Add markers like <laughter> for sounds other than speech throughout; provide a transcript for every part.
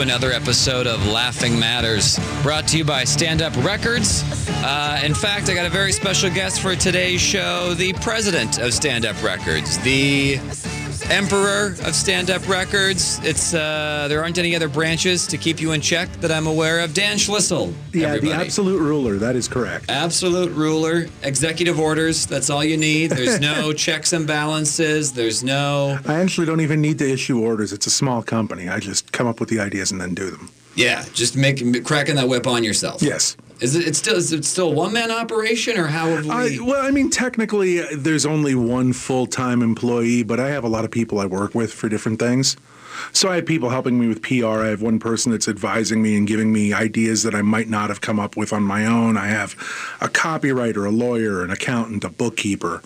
another episode of Laughing Matters, brought to you by Stand Up Records. Uh, in fact, I got a very special guest for today's show the president of Stand Up Records, the emperor of Stand Up Records. It's uh, There aren't any other branches to keep you in check that I'm aware of. Dan Schlissel. Yeah, everybody. the absolute ruler. That is correct. Absolute ruler, executive orders. That's all you need. There's no <laughs> checks and balances. There's no. I actually don't even need to issue orders. It's a small company. I just come up with the ideas and then do them. Yeah, just make cracking that whip on yourself. Yes. Is it it's still is it still a one man operation or how have we? I, well, I mean, technically, there's only one full time employee, but I have a lot of people I work with for different things. So I have people helping me with PR. I have one person that's advising me and giving me ideas that I might not have come up with on my own. I have a copywriter, a lawyer, an accountant, a bookkeeper.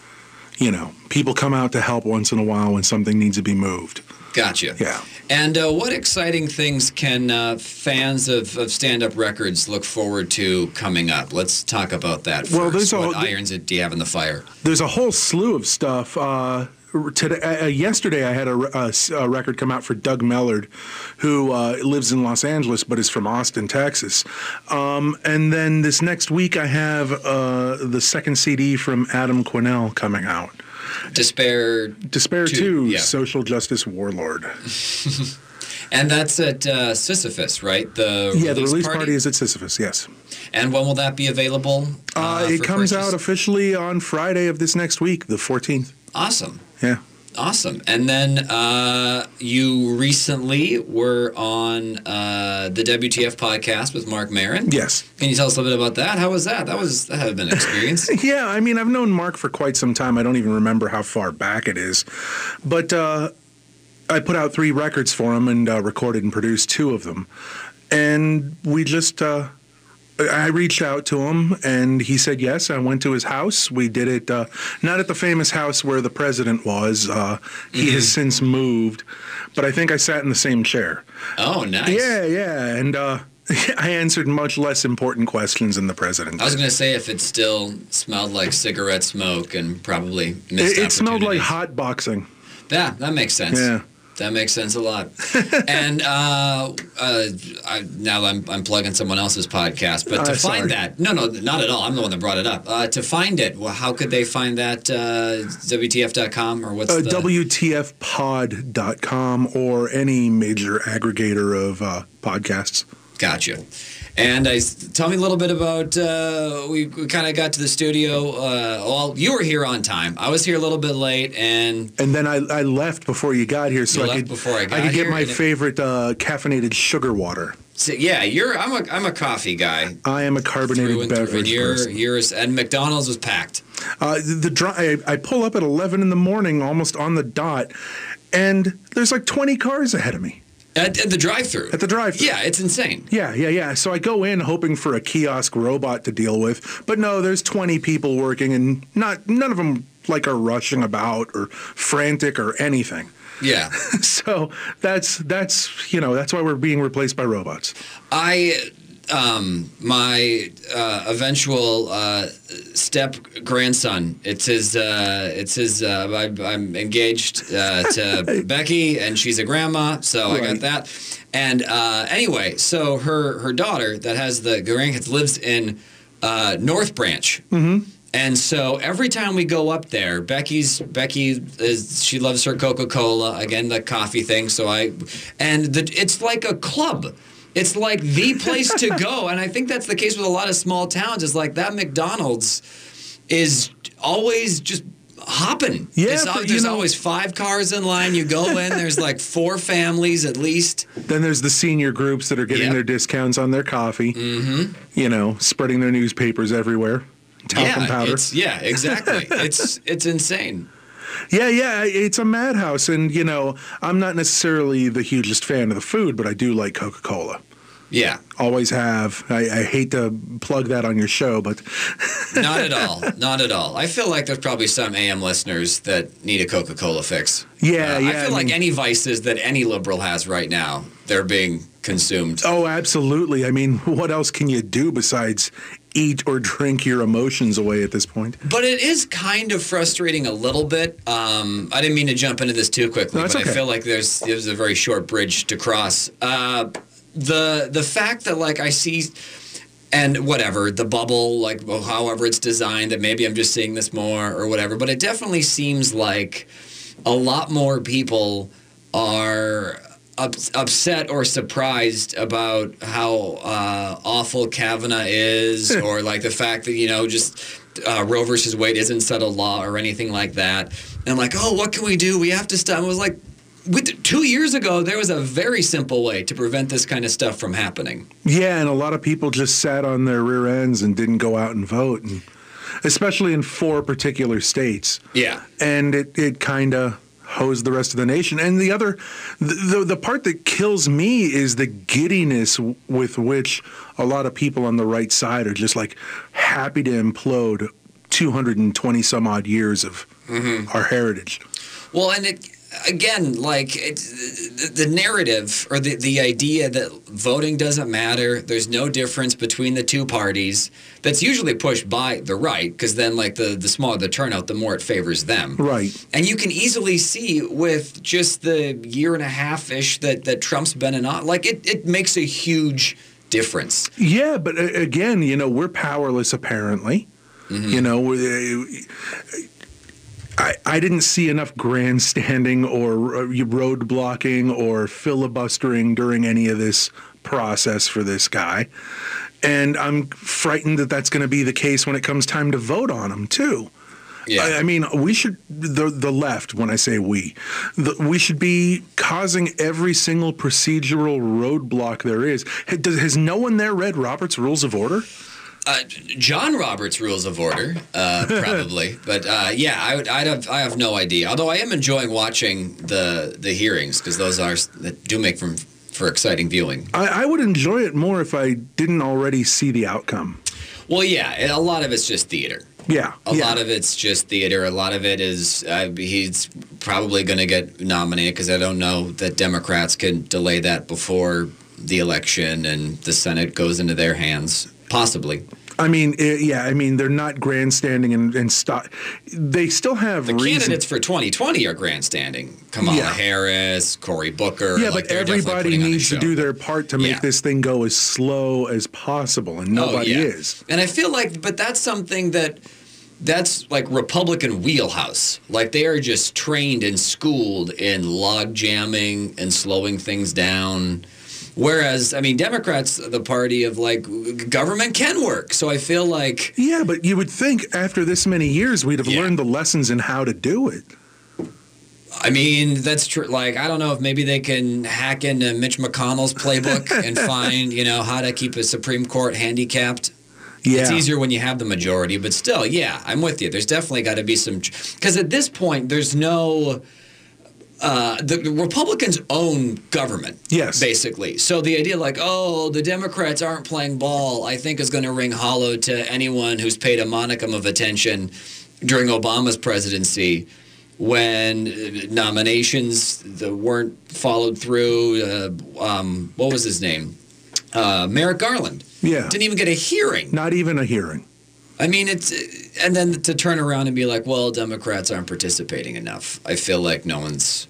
You know, people come out to help once in a while when something needs to be moved. Gotcha. Yeah. And uh, what exciting things can uh, fans of, of Stand Up Records look forward to coming up? Let's talk about that first. Well, there's what a- irons do you have in the fire? There's a whole slew of stuff. Uh, today, uh, yesterday, I had a record come out for Doug Mellard, who uh, lives in Los Angeles but is from Austin, Texas. Um, and then this next week, I have uh, the second CD from Adam Quinnell coming out. Despair, Despair Two, 2, yeah. Social Justice Warlord. <laughs> and that's at uh, Sisyphus, right? The Yeah, the release party? is at Sisyphus, yes. And when will that be available? Uh, it comes purchase? out officially on Friday of this next week, the 14th. Awesome. Yeah. Awesome. And then uh, you recently were on uh, the WTF podcast with Marc Maron. Yes. Can you tell us a little bit about that? How was that? That was that had been an experience. <laughs> Yeah, I mean, I've known Marc for quite some time. I don't even remember how far back it is. But uh, I put out three records for him and uh, recorded and produced two of them. And we just, uh, I reached out to him and he said yes. I went to his house. We did it, uh, not at the famous house where the president was. Uh, he has since moved. But I think I sat in the same chair. oh, nice. Yeah, yeah. And uh, <laughs> I answered much less important questions than the president. I was going to say if it still smelled like cigarette smoke and probably It, it smelled like hot boxing. Yeah, that makes sense. Yeah. That makes sense a lot. <laughs> and uh, uh, I, now I'm, I'm plugging someone else's podcast, but to Uh, find sorry. that, no, no, not at all. I'm the one that brought it up. Uh, to find it, well, how could they find that? Uh, WTF.com or what's Uh, the? WTFpod.com or any major aggregator of uh, podcasts. Gotcha. And I, tell me a little bit about. Uh, we we kind of got to the studio. Uh, well, you were here on time. I was here a little bit late, and And then I, I left before you got here, so I could before I got could here, get my and it- favorite uh, caffeinated sugar water. so, yeah, you're. I'm a I'm a coffee guy. I am a carbonated and beverage you're, person. you're, and McDonald's was packed. Uh, the the I, I pull up at 11 in the morning, almost on the dot, and there's like 20 cars ahead of me At, at the drive-through. at the drive-through. yeah, it's insane. Yeah, yeah, yeah. So I go in hoping for a kiosk robot to deal with, but no, there's 20 people working, and not none of them like are rushing about or frantic or anything. Yeah, <laughs> So that's that's you know that's why we're being replaced by robots. I um my uh, eventual uh, step grandson. It's his. Uh, it's his. Uh, I, I'm engaged uh, to <laughs> Becky, and she's a grandma, so I got that. And uh, anyway, so her her daughter that has the grandkids lives in uh, North Branch. Mm-hmm. And so every time we go up there, Becky's Becky is she loves her Coca Cola again the coffee thing. So I, and the, it's like a club. It's like the place to go, and I think that's the case with a lot of small towns. Is like that McDonald's is always just hopping. Yeah, but, there's know- always five cars in line. You go in, there's like four families at least. Then there's the senior groups that are getting Yep. their discounts on their coffee. Mm-hmm. You know, spreading their newspapers everywhere. Talcum yeah, powder. it's yeah, exactly. <laughs> it's it's insane. Yeah, yeah, it's a madhouse, and you know, I'm not necessarily the hugest fan of the food, but I do like Coca-Cola. Yeah, Always have. I, I hate to plug that on your show, but <laughs> not at all. Not at all. I feel like there's probably some AM listeners that need a Coca Cola fix. Yeah, Uh, yeah, I feel I like any vices that any liberal has right now, they're being consumed. oh, absolutely. I mean, <laughs> what else can you do besides eat or drink your emotions away at this point? But it is kind of frustrating a little bit. Um, I didn't mean to jump into this too quickly, No, but I feel like there's there's a very short bridge to cross. Uh, the the fact that like I see and whatever the bubble like well, however it's designed that maybe I'm just seeing this more or whatever but it definitely seems like a lot more people are upset or surprised about how uh, awful Kavanaugh is <laughs> or like the fact that you know just uh, Roe versus Wade isn't settled law or anything like that and like oh what can we do we have to stop it was like with, two years ago, there was a very simple way to prevent this kind of stuff from happening. Yeah, and a lot of people just sat on their rear ends and didn't go out and vote, and especially in four particular states. Yeah, and it it kind of hosed the rest of the nation. And the other, the, the the part that kills me is the giddiness with which a lot of people on the right side are just like happy to implode 220 some odd years of mm-hmm. our heritage. Well, and it again, like it, the, the narrative or the, the idea that voting doesn't matter, there's no difference between the two parties, that's usually pushed by the right, because then, like, the, the smaller the turnout, the more it favors them. Right. And you can easily see with just the year and a half ish that, that Trump's been in, like, it, it makes a huge difference. Yeah, but uh, again, you know, we're powerless apparently. Mm-hmm. You know, I, I didn't see enough grandstanding or road blocking or filibustering during any of this process for this guy. And I'm frightened that that's going to be the case when it comes time to vote on him, too. Yeah. I, I, mean, we should the the left. When I say we, the, we should be causing every single procedural roadblock there is. Has, has no one there read Robert's Rules of Order? Uh, John Roberts' Rules of Order, uh, <laughs> probably, but uh, yeah, I would, I'd have, I have no idea. Although I am enjoying watching the the hearings because those are that do make from for exciting viewing. I, I, would enjoy it more if I didn't already see the outcome. Well, yeah, a lot of it's just theater. Yeah, a yeah. lot of it's just theater. A lot of it is uh, he's probably going to get nominated because I don't know that Democrats can delay that before the election and the Senate goes into their hands. Possibly. I mean, it, yeah, I mean, they're not grandstanding and, and stop. They still have the reason. candidates for 2020 are grandstanding. Kamala yeah. Harris, Cory Booker. Yeah, like, but everybody needs to do their part to make yeah. this thing go as slow as possible, and oh, nobody oh, yeah. is. And I feel like, but that's something that that's like Republican wheelhouse. Like they are just trained and schooled in log jamming and slowing things down Whereas, I mean, Democrats, the party of like government can work. So I feel like. Yeah, but you would think after this many years, we'd have yeah. learned the lessons in how to do it. I mean, that's true. Like, I don't know if maybe they can hack into Mitch McConnell's playbook <laughs> and find, you know, how to keep a Supreme Court handicapped. Yeah. It's easier when you have the majority, but still, yeah, I'm with you. There's definitely got to be some. Because at this point, there's no uh, the, the, Republicans own government. Yes. Basically. So the idea like, oh, the Democrats aren't playing ball, I think is going to ring hollow to anyone who's paid a monicum of attention during Obama's presidency when nominations weren't followed through. Uh, um, what was his name? Uh, Merrick Garland. Yeah. Didn't even get a hearing. Not even a hearing. I mean, it's and then to turn around and be like, well, Democrats aren't participating enough. I feel like no one's,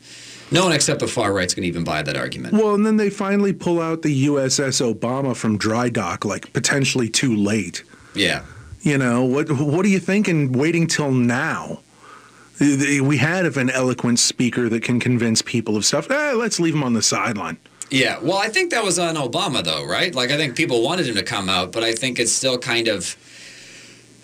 no one except the far right's going to even buy that argument. Well, and then they finally pull out the USS Obama from dry dock, like potentially too late. Yeah. You know what? What are you thinking? Waiting till now? We had an eloquent speaker that can convince people of stuff. Eh, let's leave him on the sideline. Yeah, well, I think that was on Obama, though, right? Like, I think people wanted him to come out, but I think it's still kind of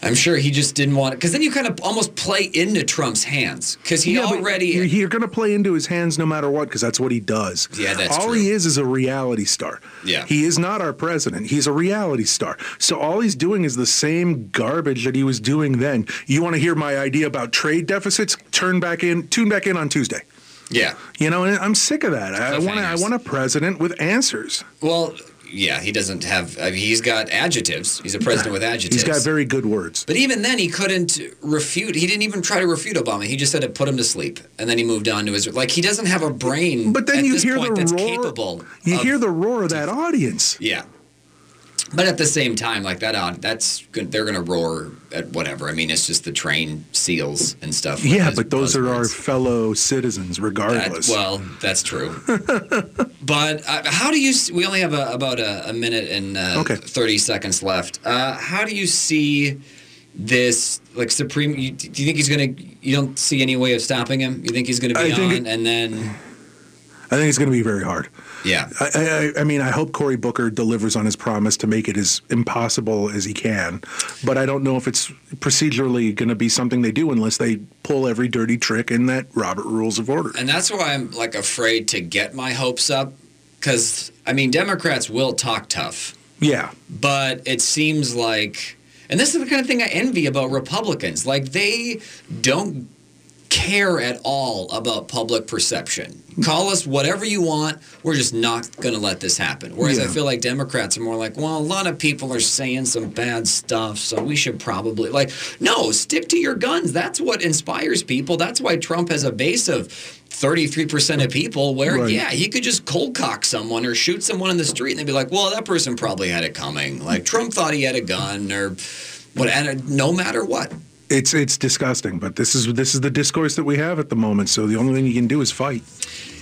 I'm sure he just didn't want it because then you kind of almost play into Trump's hands because he yeah, already you're, you're going to play into his hands no matter what because that's what he does. Yeah, that's all true. he is is a reality star. Yeah, he is not our president. He's a reality star. So all he's doing is the same garbage that he was doing then. You want to hear my idea about trade deficits? Turn back in, tune back in on Tuesday. Yeah, you know, and I'm sick of that. I want I want a president with answers. Well, yeah, he doesn't have. I mean, he's got adjectives. He's a president with adjectives. He's got very good words. But even then, he couldn't refute. He didn't even try to refute Obama. He just said it put him to sleep, and then he moved on to his. Like he doesn't have a brain. But then you hear the roar. You hear the roar of that audience. Yeah. But at the same time, like that, that's good. they're going to roar at whatever. I mean, it's just the train seals and stuff. Yeah, but those buzzwords. are our fellow citizens, regardless. That, well, that's true. <laughs> But uh, how do you? We only have a, about a, a minute and uh, Okay. thirty seconds left. Uh, how do you see this? Like Supreme? You, do you think he's gonna? You don't see any way of stopping him? You think he's gonna be I on? and then, I think it's going to be very hard. yeah, I, I, I mean, I hope Cory Booker delivers on his promise to make it as impossible as he can, but I don't know if it's procedurally going to be something they do unless they pull every dirty trick in that Robert Rules of Order. and that's why I'm like afraid to get my hopes up, because I mean, Democrats will talk tough. Yeah, but it seems like and this is the kind of thing i envy about republicans like they don't care at all about public perception. Call us whatever you want. We're just not going to let this happen. Whereas i feel like democrats are more like well a lot of people are saying some bad stuff so we should probably like no stick to your guns. That's what inspires people. That's why trump has a base of 33% of people where Right. yeah he could just cold cock someone or shoot someone in the street and they'd be like well that person probably had it coming. Like trump thought he had a gun or what and no matter what it's it's disgusting, but this is this is the discourse that we have at the moment. So the only thing you can do is fight.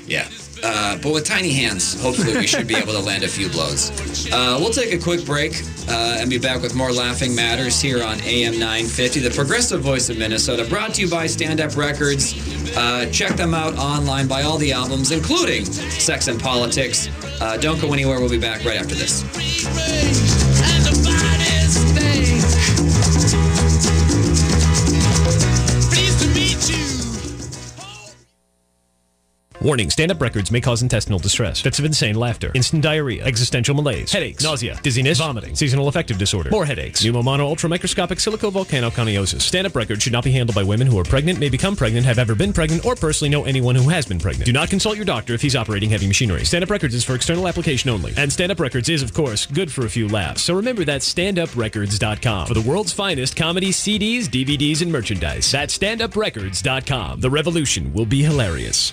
Yeah. Uh, but with tiny hands, hopefully we should be able to land a few blows. Uh, we'll take a quick break uh, and be back with more Laughing Matters here on AM 950, the progressive voice of Minnesota, brought to you by Stand Up Records. Uh, check them out online, buy all the albums, including Sex and Politics. Uh, don't go anywhere. We'll be back right after this. Warning, stand-up records may cause intestinal distress, fits of insane laughter, instant diarrhea, existential malaise, headaches, nausea, dizziness, vomiting, seasonal affective disorder, more headaches, pneumonoultramicroscopicsilicovolcanoconiosis. Stand-up records should not be handled by women who are pregnant, may become pregnant, have ever been pregnant, or personally know anyone who has been pregnant. Do not consult your doctor if he's operating heavy machinery. Stand-up records is for external application only. And stand-up records is, of course, good for a few laughs. So remember that standuprecords.com for the world's finest comedy CDs, DVDs, and merchandise. That's standuprecords.com. The revolution will be hilarious.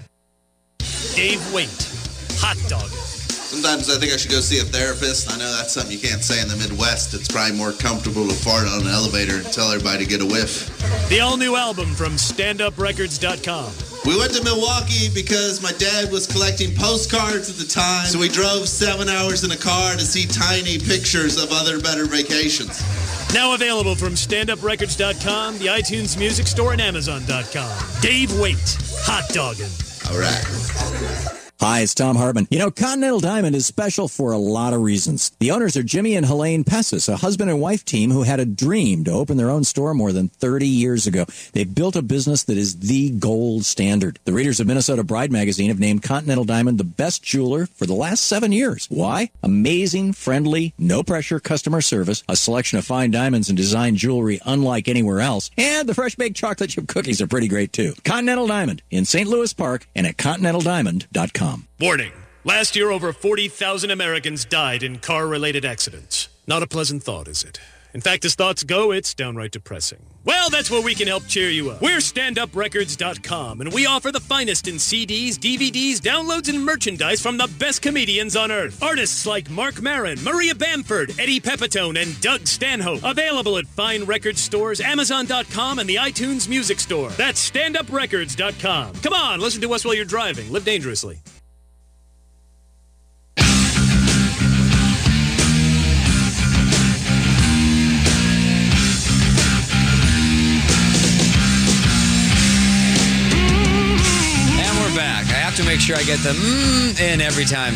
Dave Waite, hot dog. Sometimes I think I should go see a therapist. I know that's something you can't say in the Midwest. It's probably more comfortable to fart on an elevator and tell everybody to get a whiff. The all-new album from standuprecords.com. We went to Milwaukee because my dad was collecting postcards at the time. So we drove seven hours in a car to see tiny pictures of other better vacations. Now available from standuprecords.com, the iTunes Music Store, and Amazon.com. Dave Waite, hot dogging. All right. Hi, it's Thom Hartmann. You know, Continental Diamond is special for a lot of reasons. The owners are Jimmy and Helene Pessis, a husband and wife team who had a dream to open their own store more than 30 years ago. They built a business that is the gold standard. The readers of Minnesota Bride magazine have named Continental Diamond the best jeweler for the last seven years. Why? Amazing, friendly, no pressure customer service, a selection of fine diamonds and design jewelry unlike anywhere else, and the fresh baked chocolate chip cookies are pretty great too. Continental Diamond in St. Louis Park and at continentaldiamond.com. Warning. Last year, over 40,000 Americans died in car-related accidents. Not a pleasant thought, is it? In fact, as thoughts go, it's downright depressing. Well, that's where we can help cheer you up. We're standuprecords.com, and we offer the finest in CDs, DVDs, downloads, and merchandise from the best comedians on earth. Artists like Marc Maron, Maria Bamford, Eddie Pepitone, and Doug Stanhope. Available at fine record stores, Amazon.com, and the iTunes Music Store. That's standuprecords.com. Come on, listen to us while you're driving. Live dangerously. Have to make sure I get the mm in every time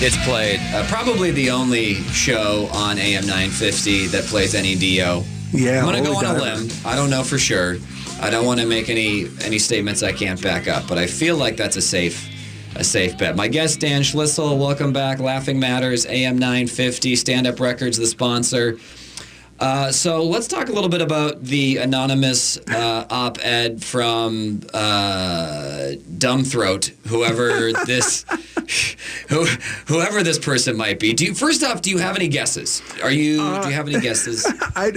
it's played. Uh, probably the only show on AM 950 that plays any Dio. Yeah, I'm gonna go on a limb. I don't know for sure. I don't want to make any any statements I can't back up, but I feel like that's a safe a safe bet. My guest Dan Schlissel, welcome back. Laughing Matters, AM 950, Stand Up Records, the sponsor. Uh, so let's talk a little bit about the anonymous uh, op-ed from uh, Dumbthroat, whoever <laughs> this, who, whoever this person might be. Do you, first off, do you have any guesses? Are you? do you have any guesses? <laughs> I,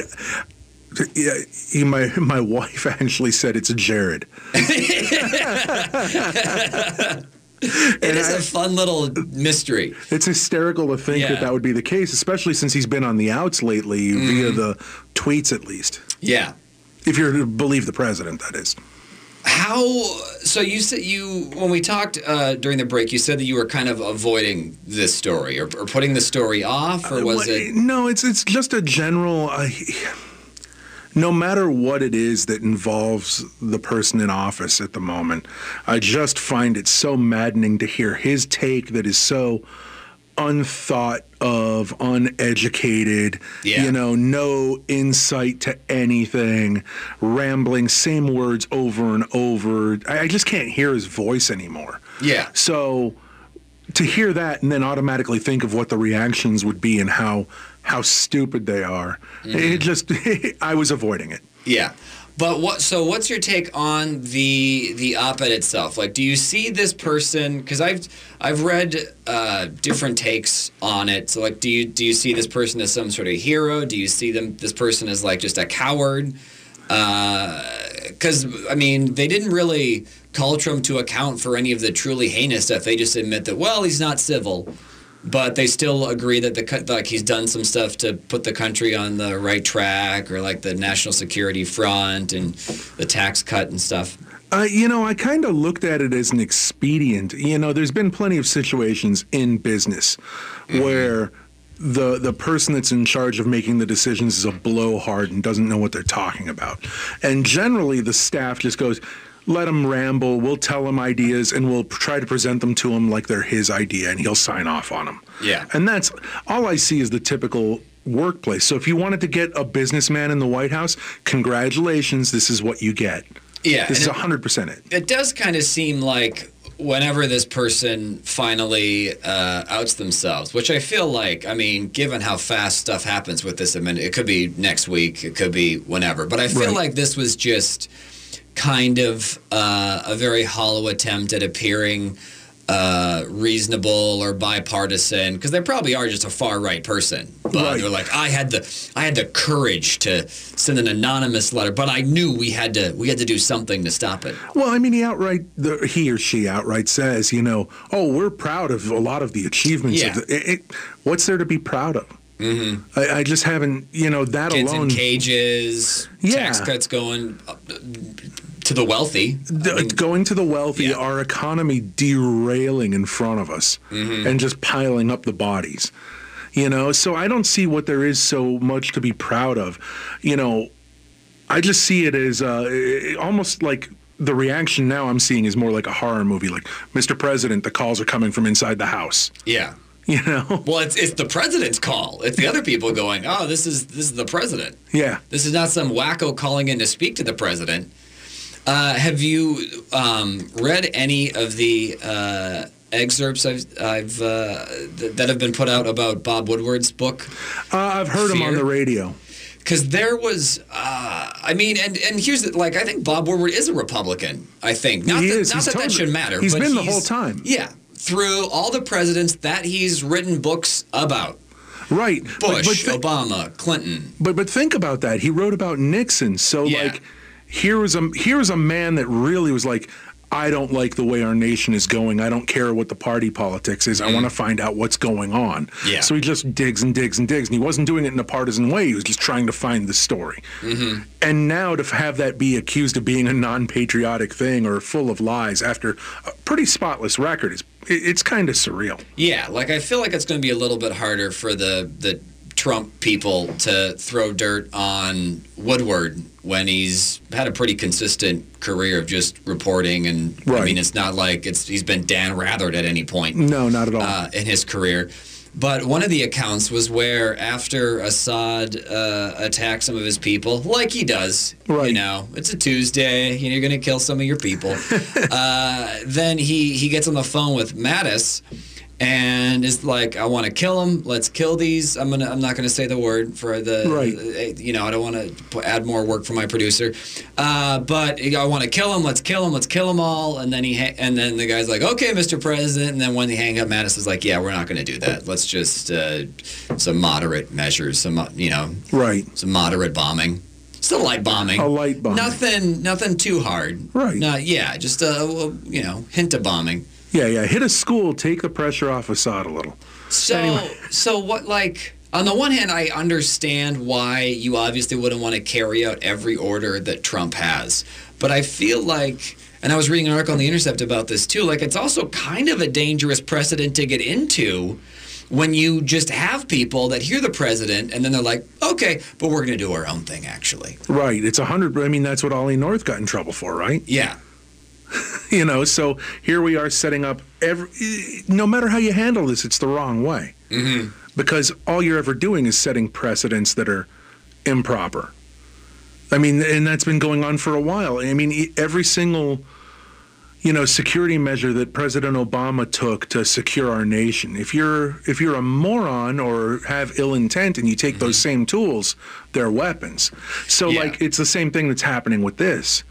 yeah, he, my my wife actually said it's Jared. <laughs> <laughs> It is a fun little mystery. It's hysterical to think Yeah. that that would be the case, especially since he's been on the outs lately Mm-hmm. via the tweets, at least. Yeah. If you're to believe the president, that is. How? So you said you when we talked uh, during the break, you said that you were kind of avoiding this story or, or putting the story off, or was Well, it? No, it's it's just a general. Uh, no matter what it is that involves the person in office at the moment, I just find it so maddening to hear his take that is so unthought of, uneducated, Yeah. you know, no insight to anything, rambling, same words over and over. I, I just can't hear his voice anymore. Yeah. So to hear that and then automatically think of what the reactions would be and how how stupid they are, it just <laughs> I was avoiding it. Yeah. But what? So, what's your take on the the op-ed itself? Like, do you see this person? Because I've I've read uh, different takes on it. So, like, do you do you see this person as some sort of hero? Do you see them this person as like just a coward? Because I mean, they didn't really call Trump to account for any of the truly heinous stuff. They just admit that well, he's not civil. But they still agree that the like he's done some stuff to put the country on the right track, or like the national security front and the tax cut and stuff. Uh, you know, I kind of looked at it as an expedient. You know, there's been plenty of situations in business where the the person that's in charge of making the decisions is a blowhard and doesn't know what they're talking about. And generally, the staff just goes, "Let him ramble. We'll tell him ideas, and we'll try to present them to him like they're his idea, and he'll sign off on them." Yeah. And that's all I see is the typical workplace. So if you wanted to get a businessman in the White House, congratulations, this is what you get. Yeah, This is it- 100% it. It does kind of seem like whenever this person finally uh, outs themselves, which I feel like, I mean, given how fast stuff happens with this, mean, it could be next week, it could be whenever, but I feel Right. like this was just kind of uh, a very hollow attempt at appearing uh, reasonable or bipartisan because they probably are just a far right person. But Right. they're like, I had the I had the courage to send an anonymous letter, but I knew we had to we had to do something to stop it. Well, I mean, he outright, the, he or she outright says, you know, oh, we're proud of a lot of the achievements. Yeah. Of the, it, it, what's there to be proud of? Mm-hmm. I, I just haven't, you know, that Kids alone. in cages, Yeah. tax cuts going to the wealthy. the- going to the wealthy, Yeah. our economy derailing in front of us Mm-hmm. and just piling up the bodies. You know, so I don't see what there is so much to be proud of. You know, I just see it as uh, almost like the reaction now I'm seeing is more like a horror movie. Like, Mr. President, the calls are coming from inside the house. Yeah. <laughs> You know? Well, it's it's the president's call. It's the other people going, "Oh, this is this is the president." Yeah. This is not some wacko calling in to speak to the president. Uh, have you um, read any of the uh, excerpts I've, I've uh, th- that have been put out about Bob Woodward's book? Uh, I've heard him on the radio. Because there was, uh, I mean, and and here's the, like I think Bob Woodward is a Republican. I think not He that, is. not that that should matter. he's but been the whole time. Yeah, through all the presidents that he's written books about. Right. But- Bush, but, thi- Obama, Clinton. But but think about that. He wrote about Nixon. So Yeah. like here was a here was a man that really was like I don't like the way our nation is going. I don't care what the party politics is. I want to find out what's going on. Yeah. So he just digs and digs and digs, and he wasn't doing it in a partisan way. He was just trying to find the story. Mm-hmm. And now to have that be accused of being a non-patriotic thing or full of lies after a pretty spotless record is it's kind of surreal. Yeah, like I feel like it's going to be a little bit harder for the the Trump people to throw dirt on Woodward when he's had a pretty consistent career of just reporting, and I mean, it's not like it's he's been Dan Rathered at any point No, not at all. uh, in his career. But one of the accounts was where after Assad uh, attacked some of his people, like he does, you Right. know, it's a Tuesday, you know, you're going to kill some of your people. <laughs> uh, then he, he gets on the phone with Mattis and is like, I want to kill him. Let's kill these. I'm gonna. I'm not gonna say the word for the. Right. You know, I don't want to add more work for my producer. Uh, but I want to kill him. Let's kill him. Let's kill them all. And then he ha- and then the guy's like, okay, Mr. President. And then when they hang up, Mattis is like, yeah, we're not gonna do that. Let's just uh, some moderate measures. Some you know, right. some moderate bombing. Still light bombing. A light bombing. Nothing. Nothing too hard. Right. Not yeah. Just a, a you know hint of bombing. Yeah, yeah. Hit a school, take the pressure off Assad a little. So, so what? Like, on the one hand, I understand why you obviously wouldn't want to carry out every order that Trump has, but I feel like, and I was reading an article on the Intercept about this too. Like, it's also kind of a dangerous precedent to get into when you just have people that hear the president and then they're like, okay, but we're going to do our own thing, actually. Right. It's a hundred. I mean, that's what Ollie North got in trouble for, right? Yeah. <laughs> You know. So here we are setting up every. No matter how you handle this, it's the wrong way. Mm-hmm. Because all you're ever doing is setting precedents that are improper. I mean, and that's been going on for a while. I mean, every single, you know, security measure that President Obama took to secure our nation. If you're if you're a moron or have ill intent and you take those same tools, they're weapons. So Yeah. like it's the same thing that's happening with this.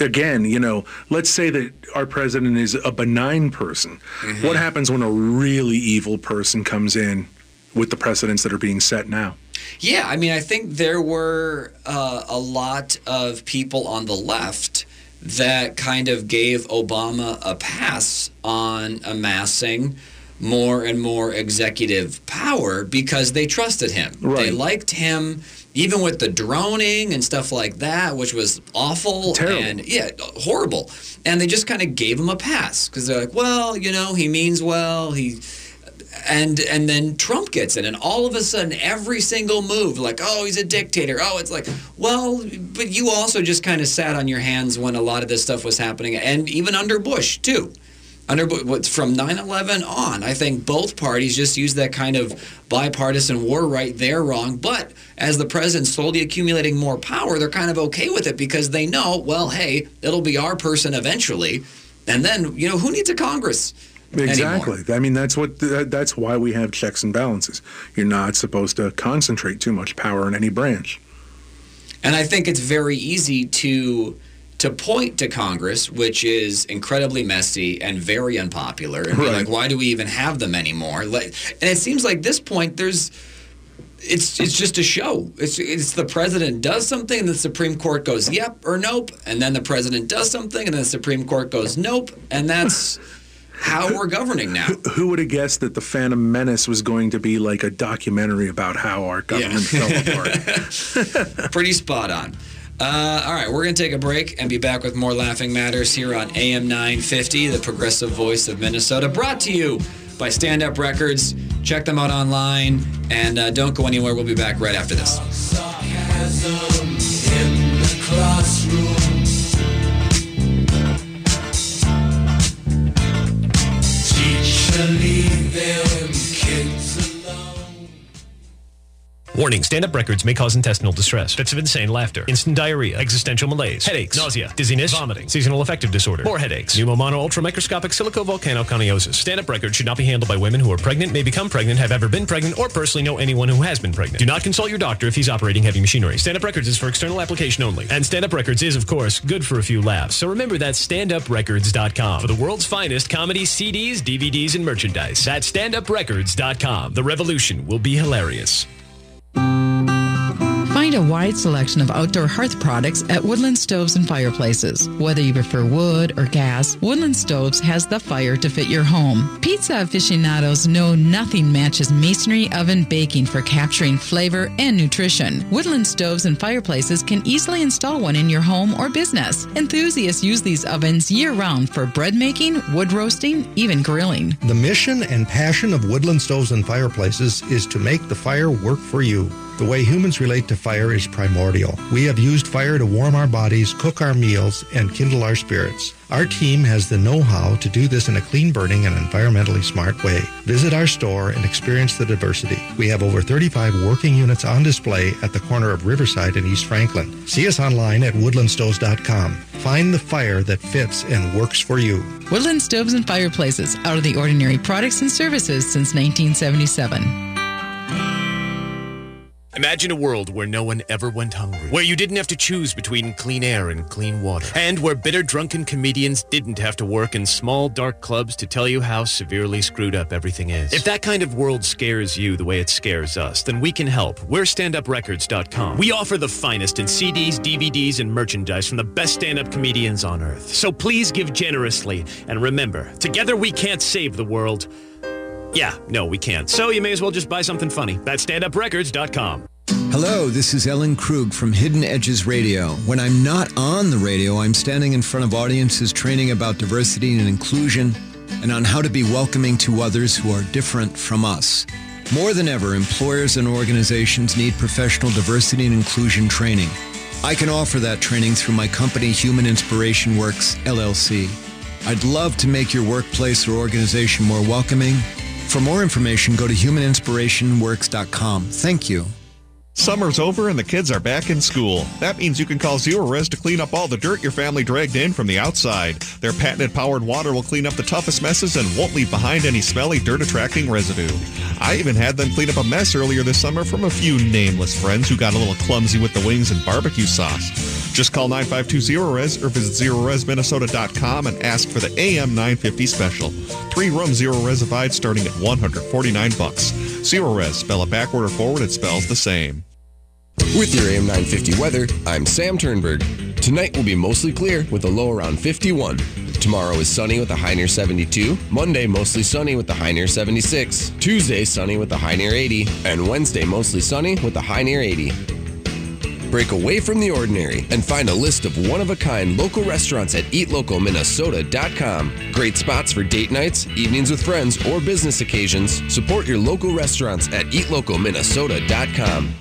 Again, you know, let's say that our president is a benign person. What happens when a really evil person comes in with the precedents that are being set now? Yeah, I mean, I think there were uh, a lot of people on the left that kind of gave Obama a pass on amassing more and more executive power because they trusted him. They liked him, even with the droning and stuff like that, which was awful Terrible. and yeah, horrible. And they just kind of gave him a pass because they're like, well, you know, he means well. He and and then Trump gets in, and all of a sudden, every single move, like, oh, he's a dictator. Oh, it's like, well, but you also just kind of sat on your hands when a lot of this stuff was happening, and even under Bush too. Under from 9/11 on, I think both parties just used that kind of bipartisan war right there wrong. But as the president's slowly accumulating more power, they're kind of okay with it because they know, well, hey, it'll be our person eventually, and then you know who needs a Congress? anymore? Exactly. I mean, that's what that, that's why we have checks and balances. You're not supposed to concentrate too much power in any branch. And I think it's very easy to to point to Congress, which is incredibly messy and very unpopular, and be Right. like, why do we even have them anymore? Like, and it seems like this point there's. It's it's just a show. It's it's the president does something and the Supreme Court goes yep or nope, and then the president does something and then the Supreme Court goes nope, and that's how we're governing now. Who would have guessed that the Phantom Menace was going to be like a documentary about how our government fell apart? <laughs> Pretty spot on. Uh, all right, we're going to take a break and be back with more Laughing Matters here on AM 950, the progressive voice of Minnesota, brought to you by Stand Up Records. Check them out online and uh, don't go anywhere. We'll be back right after this. Warning, stand-up records may cause intestinal distress, fits of insane laughter, instant diarrhea, existential malaise, headaches, nausea, dizziness, vomiting, seasonal affective disorder, more headaches, pneumonoultramicroscopicsilicovolcanoconiosis. Stand-up records should not be handled by women who are pregnant, may become pregnant, have ever been pregnant, or personally know anyone who has been pregnant. Do not consult your doctor if he's operating heavy machinery. Stand-up records is for external application only. And stand-up records is, of course, good for a few laughs. So remember that's standuprecords.com for the world's finest comedy CDs, DVDs, and merchandise. That's standuprecords.com. The revolution will be hilarious. Thank you. Find a wide selection of outdoor hearth products at Woodland Stoves and Fireplaces. Whether you prefer wood or gas, Woodland Stoves has the fire to fit your home. Pizza aficionados know nothing matches masonry oven baking for capturing flavor and nutrition. Woodland Stoves and Fireplaces can easily install one in your home or business. Enthusiasts use these ovens year round for bread making, wood roasting, even grilling. The mission and passion of Woodland Stoves and Fireplaces is to make the fire work for you. The way humans relate to fire is primordial. We have used fire to warm our bodies, cook our meals, and kindle our spirits. Our team has the know-how to do this in a clean burning and environmentally smart way. Visit our store and experience the diversity. We have over 35 working units on display at the corner of Riverside and East Franklin. See us online at woodlandstoves.com. Find the fire that fits and works for you. Woodland Stoves and Fireplaces, out of the ordinary products and services since 1977. Imagine a world where no one ever went hungry, where you didn't have to choose between clean air and clean water, and where bitter, drunken comedians didn't have to work in small, dark clubs to tell you how severely screwed up everything is. If that kind of world scares you the way it scares us, then we can help. We're standuprecords.com. We offer the finest in CDs, DVDs, and merchandise from the best stand-up comedians on earth. So please give generously, and remember, together we can't save the world. Yeah, no, we can't. So you may as well just buy something funny. That's standuprecords.com. Hello, this is Ellen Krug from Hidden Edges Radio. When I'm not on the radio, I'm standing in front of audiences training about diversity and inclusion and on how to be welcoming to others who are different from us. More than ever, employers and organizations need professional diversity and inclusion training. I can offer that training through my company, Human Inspiration Works, LLC. I'd love to make your workplace or organization more welcoming. For more information, go to humaninspirationworks.com. Thank you. Summer's over and the kids are back in school. That means you can call Zerorez to clean up all the dirt your family dragged in from the outside. Their patented powered water will clean up the toughest messes and won't leave behind any smelly, dirt attracting residue. I even had them clean up a mess earlier this summer from a few nameless friends who got a little clumsy with the wings and barbecue sauce. Just call 952-0RES or visit ZerorezMinnesota.com and ask for the AM 950 special. Three room Zerorezified starting at 149 bucks. Zerorez, spell it backward or forward, it spells the same. With your AM 950 weather, I'm Sam Turnberg. Tonight will be mostly clear with a low around 51. Tomorrow is sunny with a high near 72. Monday, mostly sunny with a high near 76. Tuesday, sunny with a high near 80. And Wednesday, mostly sunny with a high near 80. Break away from the ordinary and find a list of one of a kind local restaurants at eatlocalminnesota.com. Great spots for date nights, evenings with friends, or business occasions. Support your local restaurants at eatlocalminnesota.com.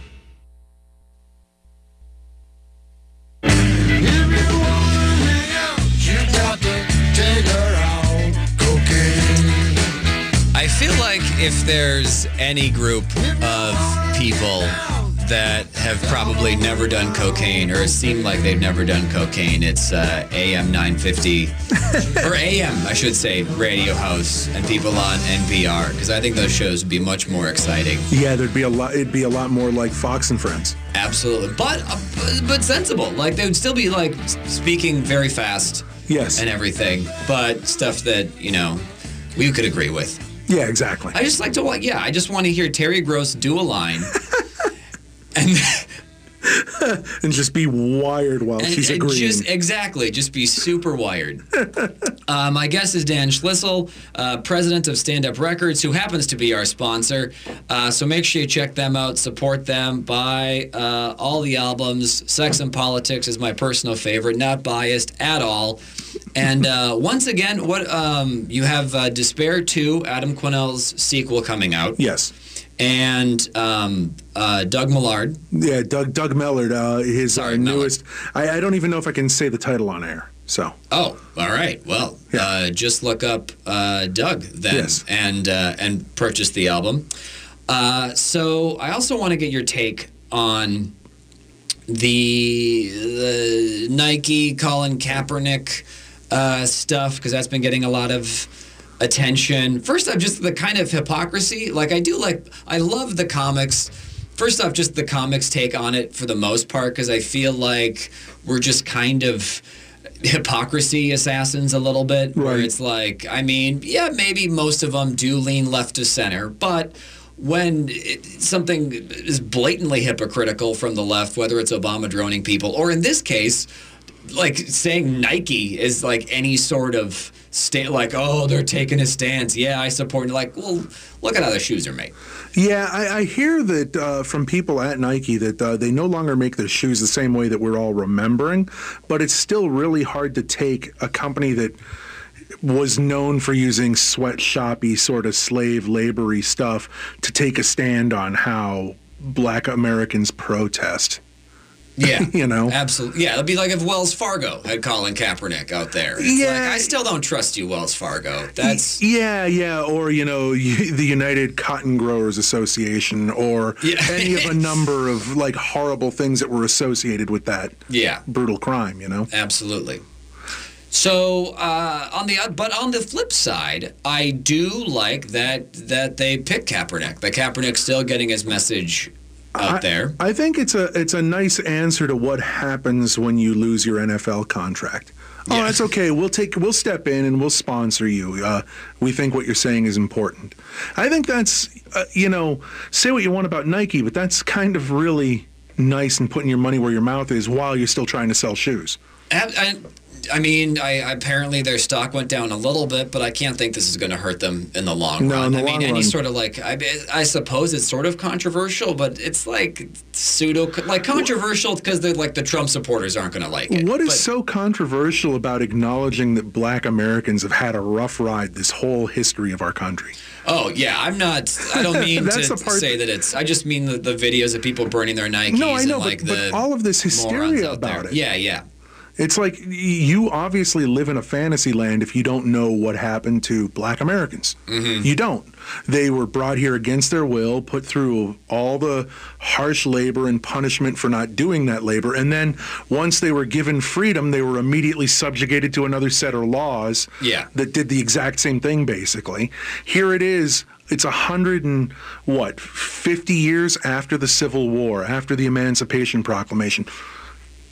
if there's any group of people that have probably never done cocaine or seem like they've never done cocaine, it's uh, AM 950 <laughs> or AM, I should say, radio house and people on NPR because I think those shows would be much more exciting. Yeah, there'd be a lot. It'd be a lot more like Fox and Friends. Absolutely, but uh, but sensible. Like they would still be like speaking very fast. Yes. And everything, but stuff that you know we could agree with. Yeah, exactly. I just like to want. Yeah, I just want to hear Terry Gross do a line. <laughs> and and just be wired while and, she's and agreeing. just exactly, just be super wired. <laughs> uh, my guest is Dan Schlissel, uh, president of Stand Up Records, who happens to be our sponsor. Uh, so make sure you check them out, support them, buy uh, all the albums. Sex and Politics is my personal favorite, not biased at all. And uh, once again, what um, you have uh, Despair 2, Adam Quinnell's sequel coming out. Yes. And um, uh, Doug Millard. Yeah, Doug Doug Mellard, uh, his uh, Sorry, newest. I, I don't even know if I can say the title on air. So Oh, all right. Well, uh, just look up uh, Doug then, Yes. and uh, and purchase the album. Uh, so I also want to get your take on the, the Nike Colin Kaepernick uh, stuff because that's been getting a lot of attention. First off, just the kind of hypocrisy. Like I do like I love the comics. First off, just the comics take on it for the most part because I feel like we're just kind of hypocrisy assassins a little bit Right. where it's like i mean yeah maybe most of them do lean left to center but when it, something is blatantly hypocritical from the left, whether it's Obama droning people, or in this case, like saying Nike is like any sort of stand, like, oh, they're taking a stance. Yeah, I support. Like, well, look at how the shoes are made. Yeah, I, I hear that uh, from people at Nike that uh, they no longer make their shoes the same way that we're all remembering, but it's still really hard to take a company that was known for using sweatshoppy sort of slave labory stuff to take a stand on how black Americans protest. Yeah, <laughs> you know, absolutely. Yeah, it'd be like if Wells Fargo had Colin Kaepernick out there. It's Yeah. like, I still don't trust you, Wells Fargo. That's Yeah, yeah, or you know, the United Cotton Growers Association, or Yeah. any of a <laughs> number of like horrible things that were associated with that yeah, brutal crime. You know, absolutely. So uh, on the but on the flip side, I do like that that they pick Kaepernick. That Kaepernick's still getting his message out I- there. I think it's a it's a nice answer to what happens when you lose your NFL contract. Oh, that's okay. We'll take we'll step in and we'll sponsor you. Uh, we think what you're saying is important. I think that's uh, you know say what you want about Nike, but that's kind of really nice and putting your money where your mouth is while you're still trying to sell shoes. I, I, mean, I apparently their stock went down a little bit, but I can't think this is going to hurt them in the long No, run. the I mean, long any sort of like, I, I suppose it's sort of controversial, but it's like pseudo, like controversial because they're like the Trump supporters aren't going to like it. What is But- so controversial about acknowledging that black Americans have had a rough ride this whole history of our country? Oh yeah, I'm not. I don't mean <laughs> to say that it's. I just mean the, the videos of people burning their Nikes No, I know, and like but, the but all of this hysteria out there. about it. Yeah, yeah. It's like you obviously live in a fantasy land if you don't know what happened to black Americans. Mm-hmm. You don't. They were brought here against their will, put through all the harsh labor and punishment for not doing that labor. And then once they were given freedom, they were immediately subjugated to another set of laws Yeah. that did the exact same thing, basically. Here it is. It's a hundred and what, 50 years after the Civil War, after the Emancipation Proclamation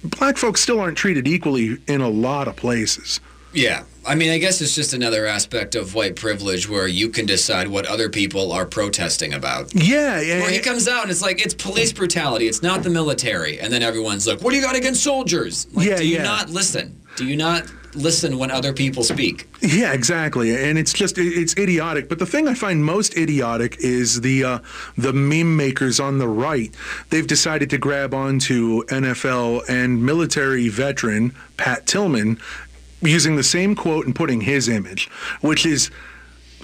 black folks still aren't treated equally in a lot of places. Yeah. I mean, I guess it's just another aspect of white privilege where you can decide what other people are protesting about. Yeah, yeah. Where he comes out and it's like, it's police brutality. It's not the military. And then everyone's like, what do you got against soldiers? Like, Yeah, do you yeah. not listen? Do you not listen when other people speak? Yeah, exactly. And it's just it's idiotic. But the thing I find most idiotic is the uh, the meme makers on the right. They've decided to grab onto NFL and military veteran Pat Tillman using the same quote and putting his image, which is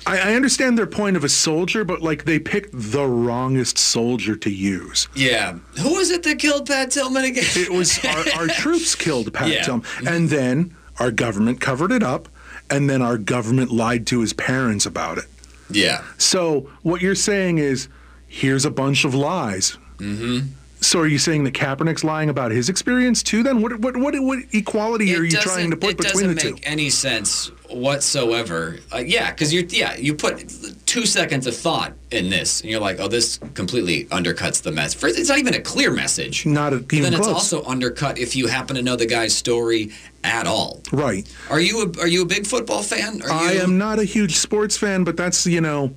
I, understand their point of a soldier, but like they picked the wrongest soldier to use. Yeah. Who was it that killed Pat Tillman again? It was our, our <laughs> troops killed Pat Yeah. Tillman, and then our government covered it up, and then our government lied to his parents about it. Yeah. So what you're saying is, here's a bunch of lies. Mm-hmm. So are you saying that Kaepernick's lying about his experience too? Then what what what, what equality are you trying to put between the two? doesn't make any sense whatsoever. Uh, yeah, because you're yeah you put two seconds of thought in this, and you're like, oh, this completely undercuts the message. First, it's not even a clear message. Not a, But even then it's also undercut if you happen to know the guy's story at all. right. Are you a, are you a big football fan? Are I you, am not a huge sports fan, but that's you know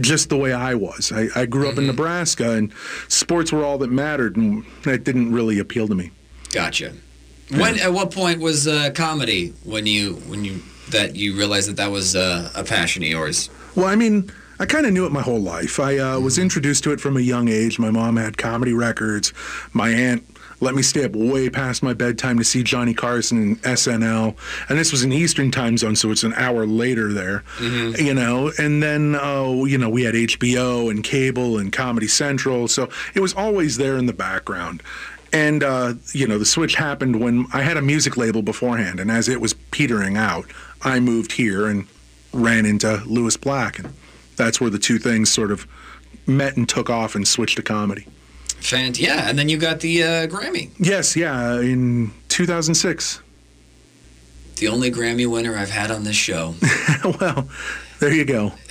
just the way I was. I, I grew up Mm-hmm. in Nebraska, and sports were all that mattered, and that didn't really appeal to me. Gotcha. When at what point was uh, comedy when you when you that you realized that that was uh, a passion of yours? Well, I mean, I kind of knew it my whole life. I uh, Mm-hmm. was introduced to it from a young age. My mom had comedy records. My aunt let me stay up way past my bedtime to see Johnny Carson and SNL. And this was in Eastern time zone, so it's an hour later there, Mm-hmm. you know. And then, uh, you know, we had HBO and cable and Comedy Central. So it was always there in the background. And, uh, you know, the switch happened when I had a music label beforehand. And as it was petering out, I moved here and ran into Lewis Black. And that's where the two things sort of met and took off and switched to comedy. Fant- yeah, and then you got the uh, Grammy. Yes, yeah, in 2006. The only Grammy winner I've had on this show. <laughs> well, there you go. <laughs>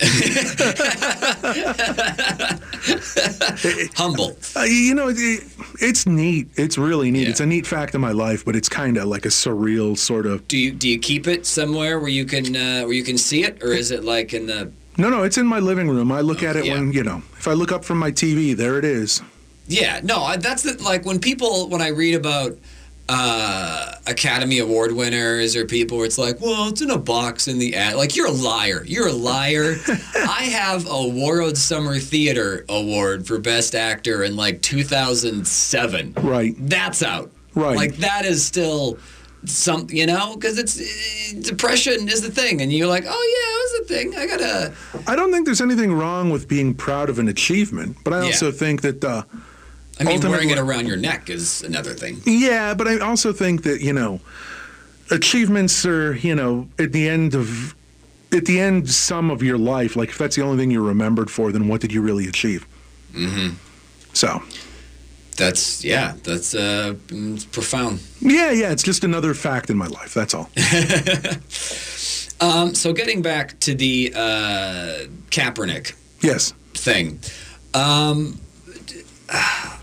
Humble. Uh, you know, it, it's neat. It's really neat. It's a neat fact in my life, but it's kind of like a surreal sort of. Do you do you keep it somewhere where you can uh, where you can see it, or is it like in the No, no, it's in my living room. I look at it yeah. when you know. If I look up from my TV, there it is. Yeah, no, that's the, like when people when I read about uh, Academy Award winners or people where it's like, well, it's in a box in the ad. Like you're a liar. You're a liar. <laughs> I have a World Summer Theater Award for Best Actor in like 2007. Right. That's out. Right. Like that is still some, you know, because it's eh, depression is the thing, and you're like, oh yeah, it was a thing. I gotta. I don't think there's anything wrong with being proud of an achievement, but I Yeah. also think that. Uh, I mean, wearing it around your neck is another thing. Yeah, but I also think that you know, achievements are you know at the end of at the end some of your life. Like if that's the only thing you're remembered for, then what did you really achieve? Mm-hmm. So That's yeah. That's uh, profound. yeah, yeah, it's just another fact in my life. That's all. <laughs> Um, so getting back to the uh, Kaepernick yes. thing, um,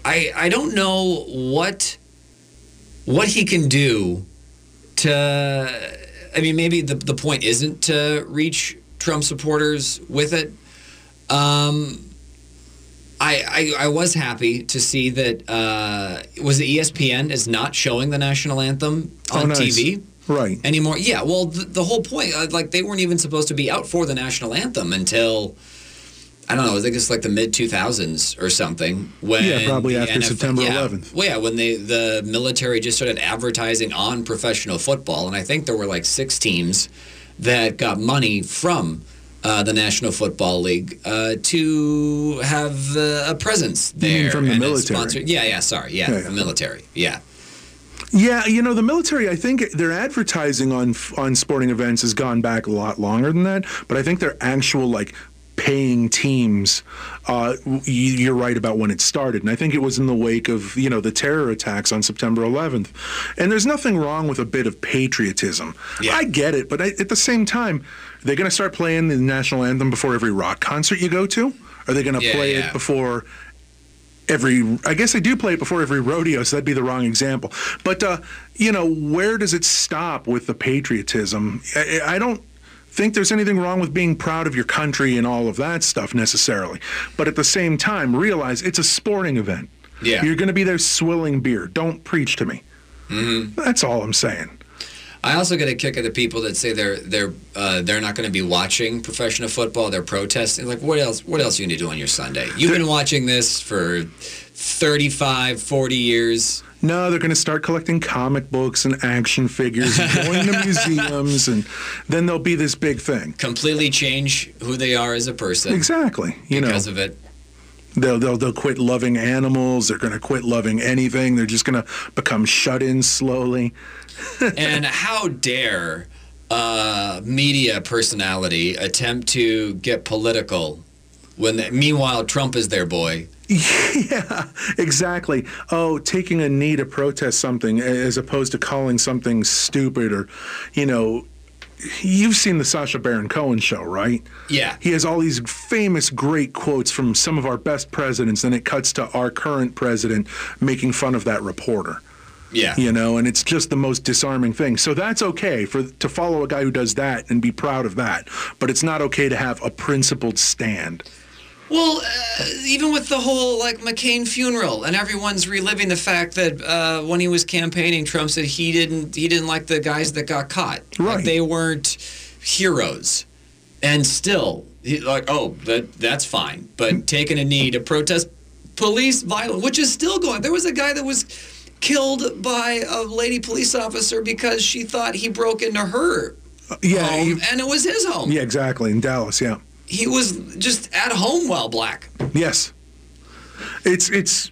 I I don't know what what he can do to. I mean, maybe the the point isn't to reach Trump supporters with it. Um, I, I I was happy to see that uh, was the ESPN is not showing the national anthem on Oh, nice. TV Right. anymore. Yeah, well, the, the whole point, uh, like, they weren't even supposed to be out for the national anthem until I don't know. I think it's like the mid two thousands or something. When Yeah, probably after September yeah, 11th. Well, yeah, when they the military just started advertising on professional football, and I think there were like six teams that got money from. Uh, the National Football League uh, to have uh, a presence there from the military? sponsor- Yeah, yeah, sorry, yeah, Yeah, yeah. the military, yeah. Yeah, you know the military. I think their advertising on on sporting events has gone back a lot longer than that. But I think their actual like paying teams. Uh, you're right about when it started, and I think it was in the wake of you know the terror attacks on September 11th. And there's nothing wrong with a bit of patriotism. I get it, but I, at the same time, are they're going to start playing the national anthem before every rock concert you go to. Are they going to Yeah, play yeah. it before every I guess they do play it before every rodeo, so that'd be the wrong example. But uh, you know, where does it stop with the patriotism? I, I don't think there's anything wrong with being proud of your country and all of that stuff necessarily. But at the same time, realize it's a sporting event. Yeah. You're going to be there swilling beer. Don't preach to me. Mm-hmm. That's all I'm saying. I also get a kick of the people that say they're they're uh, they're not going to be watching professional football. They're protesting. Like, what else? What else are you going to do on your Sunday? You've been watching this for 35, 40 years. No, they're going to start collecting comic books and action figures and going to <laughs> museums, and then there'll be this big thing. Completely change who they are as a person. Exactly. You know, because of it. They'll, they'll, they'll quit loving animals. They're going to quit loving anything. They're just going to become shut in slowly. <laughs> and how dare uh, media personality attempt to get political when meanwhile Trump is their boy. <laughs> Yeah, exactly. Oh, taking a knee to protest something as opposed to calling something stupid or, you know, you've seen the Sacha Baron Cohen show, right? Yeah. He has all these famous, great quotes from some of our best presidents, and it cuts to our current president making fun of that reporter. Yeah. You know, and it's just the most disarming thing. So that's okay for to follow a guy who does that and be proud of that. But it's not okay to have a principled stand. Well, uh, even with the whole like McCain funeral, and everyone's reliving the fact that uh, when he was campaigning, Trump said he didn't he didn't like the guys that got caught. Right. Like they weren't heroes, and still, he, like, oh, that that's fine. But taking a knee to protest police violence, which is still going. There was a guy that was killed by a lady police officer because she thought he broke into her Yeah, home, and it was his home. Yeah, exactly. In Dallas, yeah. He was just at home while black. Yes. It's it's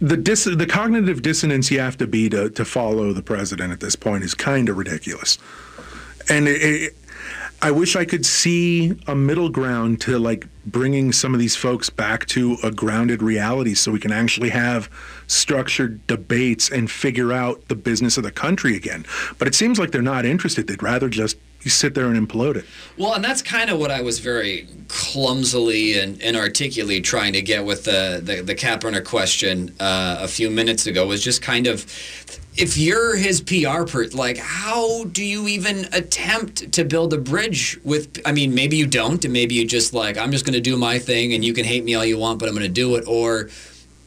the dis- the cognitive dissonance you have to be to, to follow the president at this point is kind of ridiculous. And it, it, I wish I could see a middle ground to like bringing some of these folks back to a grounded reality so we can actually have structured debates and figure out the business of the country again. But it seems like they're not interested. They'd rather just you sit there and implode it. Well, and that's kind of what I was very clumsily and inarticulately trying to get with the the, the runner question uh, a few minutes ago was just kind of if you're his PR per like how do you even attempt to build a bridge with I mean maybe you don't and maybe you just like I'm just going to do my thing and you can hate me all you want but I'm going to do it or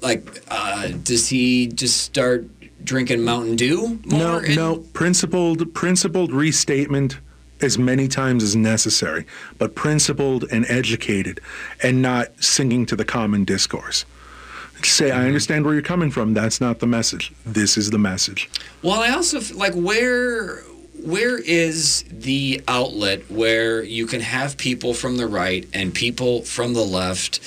like uh, does he just start drinking Mountain Dew No, no, principled principled restatement as many times as necessary, but principled and educated and not singing to the common discourse. Say, I understand where you're coming from. That's not the message. This is the message. Well, I also like where where is the outlet where you can have people from the right and people from the left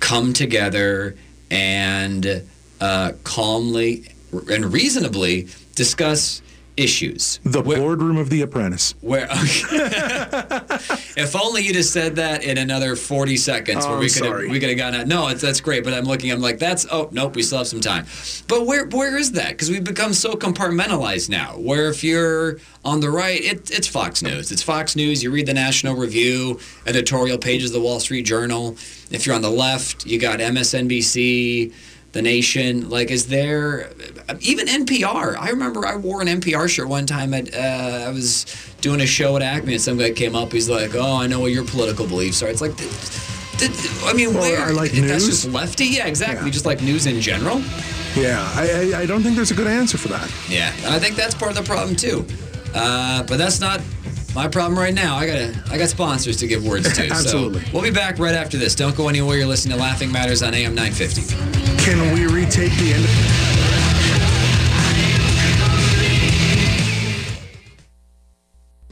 come together and uh, calmly and reasonably discuss issues. The boardroom of The Apprentice. Where <laughs> if only you'd have said that in another 40 seconds Oh, where we could have we could have gone out. No, it's, that's great, but I'm looking I'm like that's oh nope, we still have some time. But where where is that? Cuz we've become so compartmentalized now. Where if you're on the right, it, it's Fox News. It's Fox News. You read the National Review, editorial pages of the Wall Street Journal. If you're on the left, you got MSNBC, The Nation. Like, is there even NPR? I remember I wore an NPR shirt one time. At uh, I was doing a show at Acme, and some guy came up. He's like, "Oh, I know what your political beliefs are." It's like, I mean, where? Like that's news. just lefty. Yeah, exactly. Just like news in general. Yeah, I, I, I don't think there's a good answer for that. Yeah, and I think that's part of the problem too. Uh, but that's not my problem right now. I got I got sponsors to give words to. Absolutely. So we'll be back right after this. Don't go anywhere. You're listening to Laughing Matters on AM 950. Can we retake the end?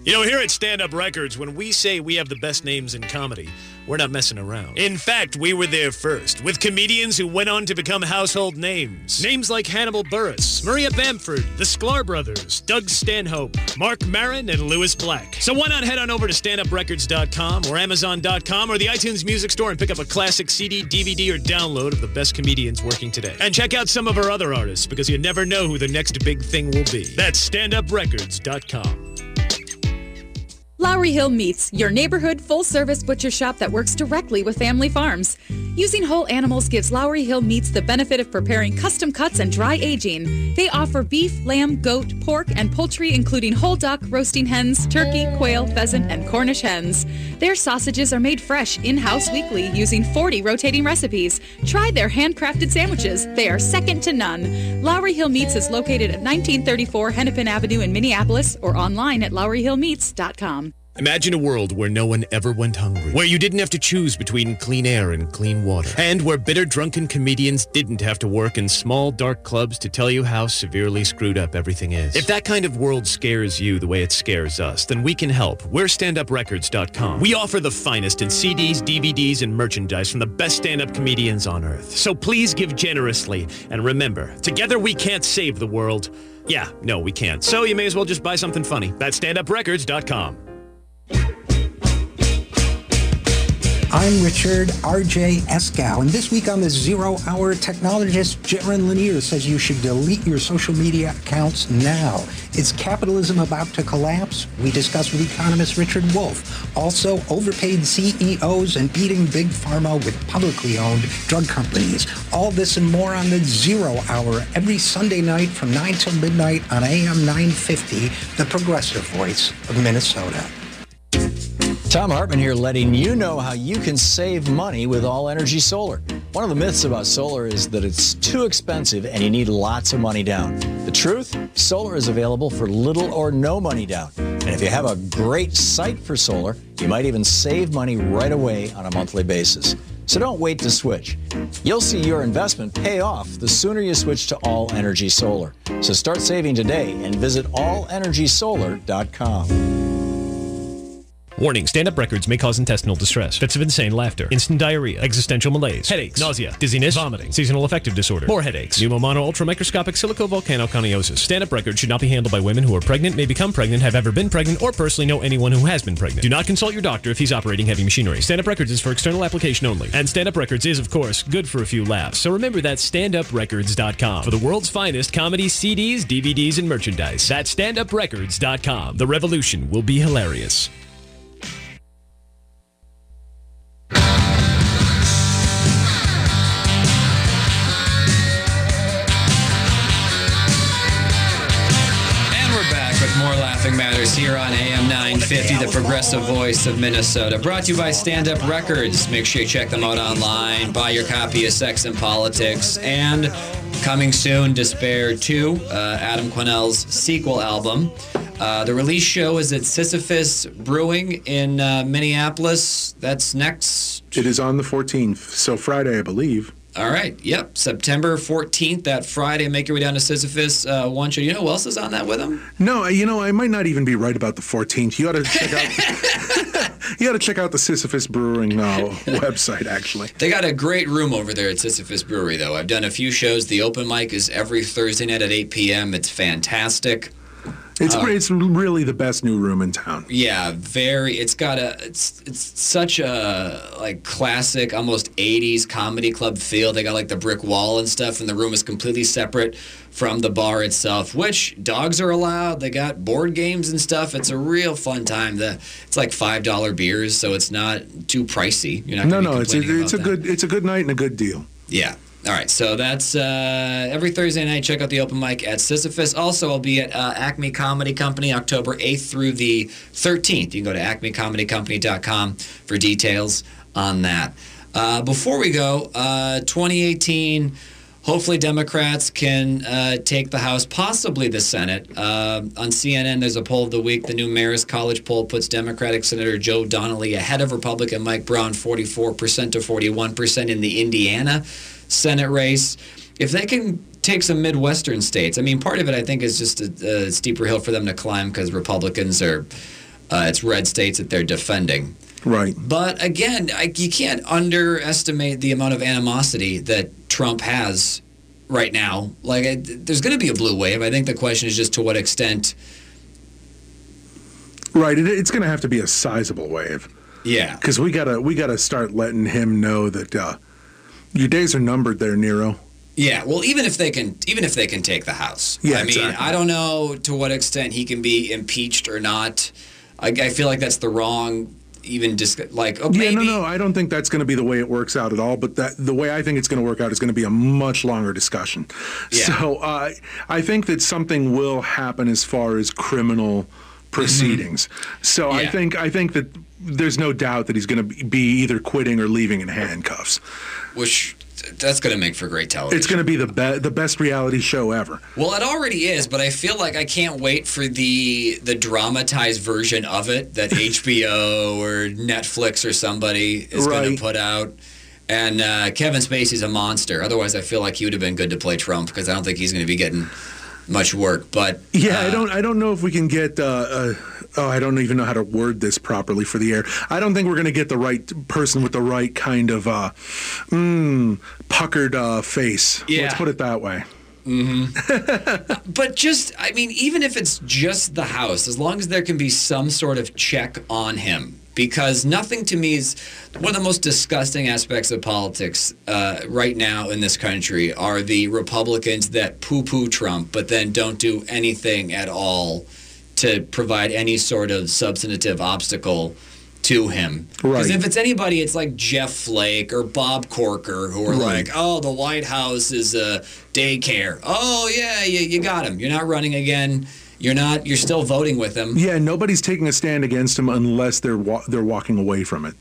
You know, here at Stand Up Records, when we say we have the best names in comedy, we're not messing around. In fact, we were there first, with comedians who went on to become household names. Names like Hannibal Buress, Maria Bamford, the Sklar Brothers, Doug Stanhope, Marc Maron, and Lewis Black. So why not head on over to standuprecords.com or amazon.com or the iTunes Music Store and pick up a classic CD, DVD, or download of the best comedians working today. And check out some of our other artists because you never know who the next big thing will be. That's standuprecords.com. Lowry Hill Meats, your neighborhood full service butcher shop that works directly with family farms. Using whole animals gives Lowry Hill Meats the benefit of preparing custom cuts and dry aging. They offer beef, lamb, goat, pork, and poultry, including whole duck, roasting hens, turkey, quail, pheasant, and Cornish hens. Their sausages are made fresh in house weekly using 40 rotating recipes. Try their handcrafted sandwiches, they are second to none. Lowry Hill Meats is located at 1934 Hennepin Avenue in Minneapolis or online at lowryhillmeats.com. Imagine a world where no one ever went hungry, where you didn't have to choose between clean air and clean water, and where bitter, drunken comedians didn't have to work in small, dark clubs to tell you how severely screwed up everything is. If that kind of world scares you the way it scares us, then we can help. We're standuprecords.com. We offer the finest in CDs, DVDs, and merchandise from the best stand-up comedians on earth. So please give generously, and remember, together we can't save the world. Yeah, no, we can't. So you may as well just buy something funny. That's standuprecords.com. I'm Richard R.J. Eskow, and this week on the Zero Hour, technologist Jaron Lanier says you should delete your social media accounts now. Is capitalism about to collapse? We discuss with economist Richard Wolff. Also, overpaid CEOs and beating big pharma with publicly owned drug companies. All this and more on the Zero Hour every Sunday night from 9 till midnight on AM 950, the progressive voice of Minnesota. Thom Hartmann here, letting you know how you can save money with All Energy Solar. One of the myths about solar is that it's too expensive and you need lots of money down. The truth? Solar is available for little or no money down. And if you have a great site for solar, you might even save money right away on a monthly basis. So don't wait to switch. You'll see your investment pay off the sooner you switch to All Energy Solar. So start saving today and visit allenergysolar.com. Warning, stand-up records may cause intestinal distress, fits of insane laughter, instant diarrhea, existential malaise, headaches, nausea, dizziness, vomiting, seasonal affective disorder, more headaches, pneumonoultramicroscopicsilicovolcanoconiosis. Stand-up records should not be handled by women who are pregnant, may become pregnant, have ever been pregnant, or personally know anyone who has been pregnant. Do not consult your doctor if he's operating heavy machinery. Stand-up records is for external application only. And stand-up records is, of course, good for a few laughs. So remember that's standuprecords.com for the world's finest comedy CDs, DVDs, and merchandise. That's standuprecords.com. The revolution will be hilarious. Matters here on AM 950, the progressive voice of Minnesota. Brought to you by Stand Up Records. Make sure you check them out online. Buy your copy of Sex and Politics. And coming soon, Despair 2, uh, Adam Quinnell's sequel album. Uh, the release show is at Sisyphus Brewing in uh, Minneapolis. That's next It is on the 14th, so Friday, I believe. All right. Yep. September 14th, that Friday. Make your way down to Sisyphus. Uh, one show. You know who else is on that with him? No, you know, I might not even be right about the 14th. You ought to check out. <laughs> you ought to check out the Sisyphus Brewing uh, <laughs> website. Actually, They got a great room over there at Sisyphus Brewery, though. I've done a few shows. The open mic is every Thursday night at 8 p.m. It's fantastic. It's Uh, it's really the best new room in town. Yeah, very. It's got a. It's it's such a like classic, almost '80s comedy club feel. They got like the brick wall and stuff, and the room is completely separate from the bar itself. Which dogs are allowed. They got board games and stuff. It's a real fun time. The it's like five dollar beers, so it's not too pricey. You're not. No, no, it's a, it's a that. good it's a good night and a good deal. Yeah. All right. So that's uh, every Thursday night. Check out the open mic at Sisyphus. Also, I'll be at uh, Acme Comedy Company October 8th through the 13th. You can go to acmecomedycompany.com for details on that. Uh, before we go, uh, 2018. Hopefully, Democrats can uh, take the House, possibly the Senate. Uh, on CNN, there's a poll of the week. The new Marist College poll puts Democratic Senator Joe Donnelly ahead of Republican Mike Braun, 44% to 41% in the Indiana Senate race. If they can take some Midwestern states, I mean, part of it I think is just a, a steeper hill for them to climb because Republicans are, uh, it's red states that they're defending. Right. But again, I, you can't underestimate the amount of animosity that Trump has right now. Like, I, there's going to be a blue wave. I think the question is just to what extent. Right. It, it's going to have to be a sizable wave. Yeah. Because we gotta we gotta start letting him know that uh, your days are numbered there, Nero. Yeah, well, even if they can, even if they can take the House, Yeah, I mean, exactly. I don't know to what extent he can be impeached or not. I, I feel like that's the wrong, even dis- like oh, Yeah, maybe no, no, I don't think that's going to be the way it works out at all. But that the way I think it's going to work out is going to be a much longer discussion. So uh, I think that something will happen as far as criminal proceedings. So I think I think that there's no doubt that he's going to be either quitting or leaving in handcuffs. which that's going to make for great television. It's going to be the be- the best reality show ever. Well, it already is, but I feel like I can't wait for the the dramatized version of it that <laughs> HBO or Netflix or somebody is going to put out. And uh, Kevin Spacey's a monster. Otherwise, I feel like he would have been good to play Trump because I don't think he's going to be getting much work. But Yeah, uh, I don't. I don't know if we can get. Uh, uh, oh, I don't even know how to word this properly for the air. I don't think we're going to get the right person with the right kind of uh, mm, puckered uh, face. Let's put it that way. <laughs> But just, I mean, even if it's just the House, as long as there can be some sort of check on him, because nothing to me is one of the most disgusting aspects of politics uh, right now in this country are the Republicans that poo poo Trump, but then don't do anything at all to provide any sort of substantive obstacle to him. Because Right. if it's anybody, it's like Jeff Flake or Bob Corker who are Right. like, oh, the White House is a daycare. Oh, yeah, you, you got him. You're not running again. You're not. You're still voting with him. Yeah, nobody's taking a stand against him unless they're wa- they're walking away from it.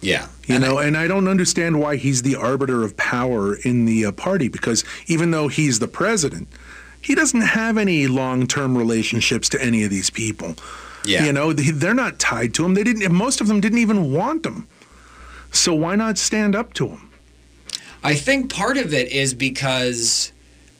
Yeah. You know, and I don't understand why he's the arbiter of power in the uh, party because even though he's the president, he doesn't have any long-term relationships to any of these people. Yeah. You know, they're not tied to him. They didn't. Most of them didn't even want him. So why not stand up to him? I think part of it is because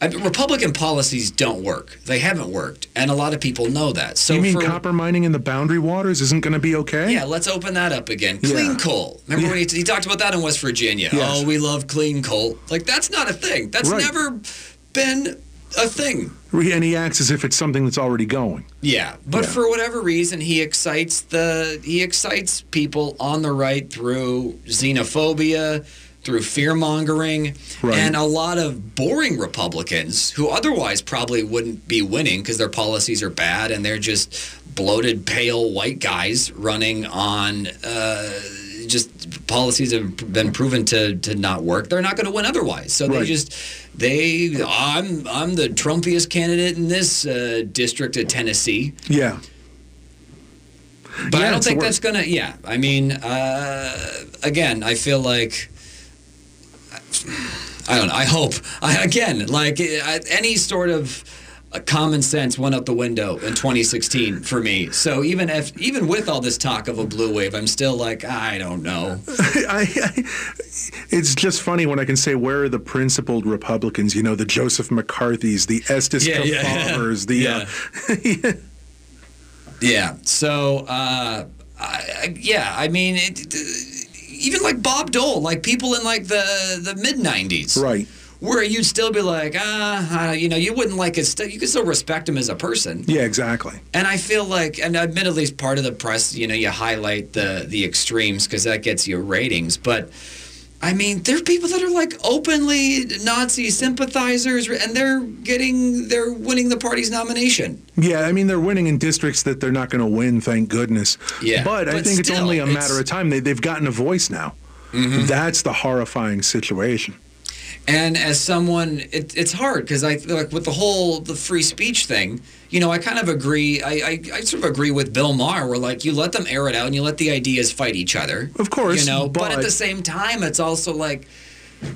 I, Republican policies don't work. They haven't worked, and a lot of people know that. So you mean for, copper mining in the boundary waters isn't going to be okay? Yeah, let's open that up again. Clean Yeah. coal. Remember when he, he talked about that in West Virginia? Yes. Oh, we love clean coal. Like that's not a thing. That's Right. never been a thing. And he acts as if it's something that's already going. Yeah, but Yeah. for whatever reason, he excites the he excites people on the right through xenophobia, through fear mongering, Right. and a lot of boring Republicans who otherwise probably wouldn't be winning because their policies are bad and they're just bloated, pale white guys running on. Uh, just policies have been proven to to not work. They're not going to win otherwise. So they just they I'm I'm the Trumpiest candidate in this uh, district of Tennessee. Yeah. But Yeah, I don't think that's gonna. Yeah, I mean, uh, again, I feel like. I don't know. I hope. I, again, like I, any sort of uh, common sense went out the window in 2016 for me. So even if, even with all this talk of a blue wave, I'm still like, I don't know. <laughs> I, I, it's just funny when I can say where are the principled Republicans? You know, the Joseph McCarthy's, the Estes Yeah, yeah, yeah. Kefauver's, the uh, <laughs> Yeah. So, uh, I, I, yeah, I mean, it, even like Bob Dole, like people in like the the mid '90s, right? Where you'd still be like, ah, uh, you know, you wouldn't like it. Still, you could still respect him as a person. yeah, exactly. And I feel like, and admittedly, part of the press, you know, you highlight the the extremes because that gets you ratings. But I mean, there are people that are like openly Nazi sympathizers, and they're getting, they're winning the party's nomination. Yeah, I mean they're winning in districts that they're not going to win, thank goodness. Yeah, but, I but think it's only a matter of time. They they've gotten a voice now. Mm-hmm. That's the horrifying situation. And as someone, it, it's hard because I like with the whole the free speech thing, you know, I kind of agree. I, I, I sort of agree with Bill Maher, where like you let them air it out and you let the ideas fight each other. Of course, you know. But, at the same time, it's also like,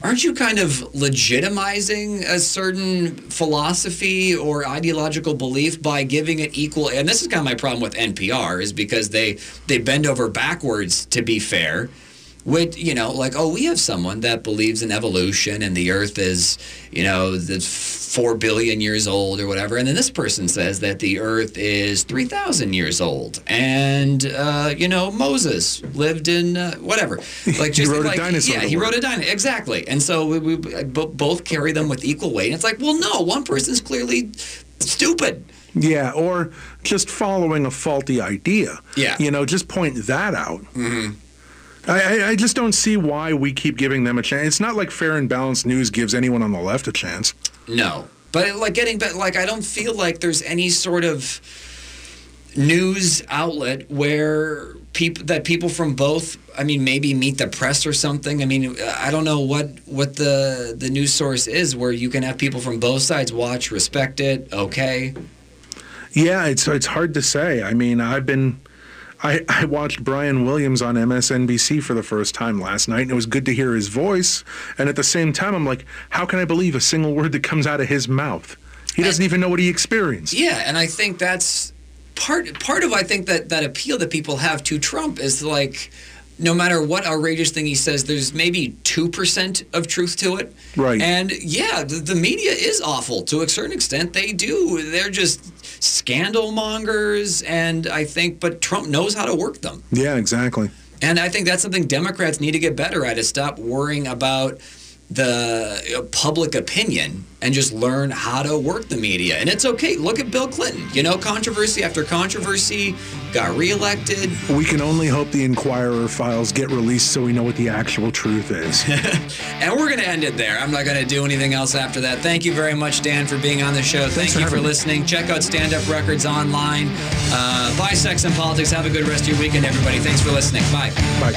aren't you kind of legitimizing a certain philosophy or ideological belief by giving it equal? And this is kind of my problem with NPR is because they they bend over backwards to be fair. With you know, like oh, we have someone that believes in evolution and the Earth is you know the four billion years old or whatever, and then this person says that the Earth is three thousand years old, and uh, you know Moses lived in uh, whatever, <laughs> like He just wrote a like dinosaur yeah, he wrote a dinosaur exactly, and so we, we bo- both carry them with equal weight. And it's like, well, no, one person's clearly stupid. Yeah, or just following a faulty idea. Yeah. You know, just point that out. Mm-hmm. I, I, I just don't see why we keep giving them a chance. It's not like fair and balanced news gives anyone on the left a chance. No, but like getting back, like I don't feel like there's any sort of news outlet where people that people from both i mean maybe meet the press or something i mean i don't know what what the the news source is where you can have people from both sides watch respect it okay Yeah, it's it's hard to say. I mean, I've been I, I watched Brian Williams on MSNBC for the first time last night, and it was good to hear his voice. And at the same time, I'm like, how can I believe a single word that comes out of his mouth? He doesn't even know what he experienced. Yeah, and I think that's part part of I think that that appeal that people have to Trump is like no matter what outrageous thing he says, there's maybe two percent of truth to it. Right. And yeah, the, the media is awful to a certain extent. They do. They're just scandal mongers, and I think, but Trump knows how to work them. Yeah, exactly. And I think that's something Democrats need to get better at is stop worrying about the uh, public opinion and just learn how to work the media. And it's okay. Look at Bill Clinton. You know, controversy after controversy, got reelected. We can only hope the Enquirer files get released so we know what the actual truth is. <laughs> And we're going to end it there. I'm not going to do anything else after that. Thank you very much, Dan, for being on the show. Thank for you for having me. listening. Check out Stand Up Records online. Uh, buy Sex and Politics. Have a good rest of your weekend, everybody. Thanks for listening. Bye. Bye.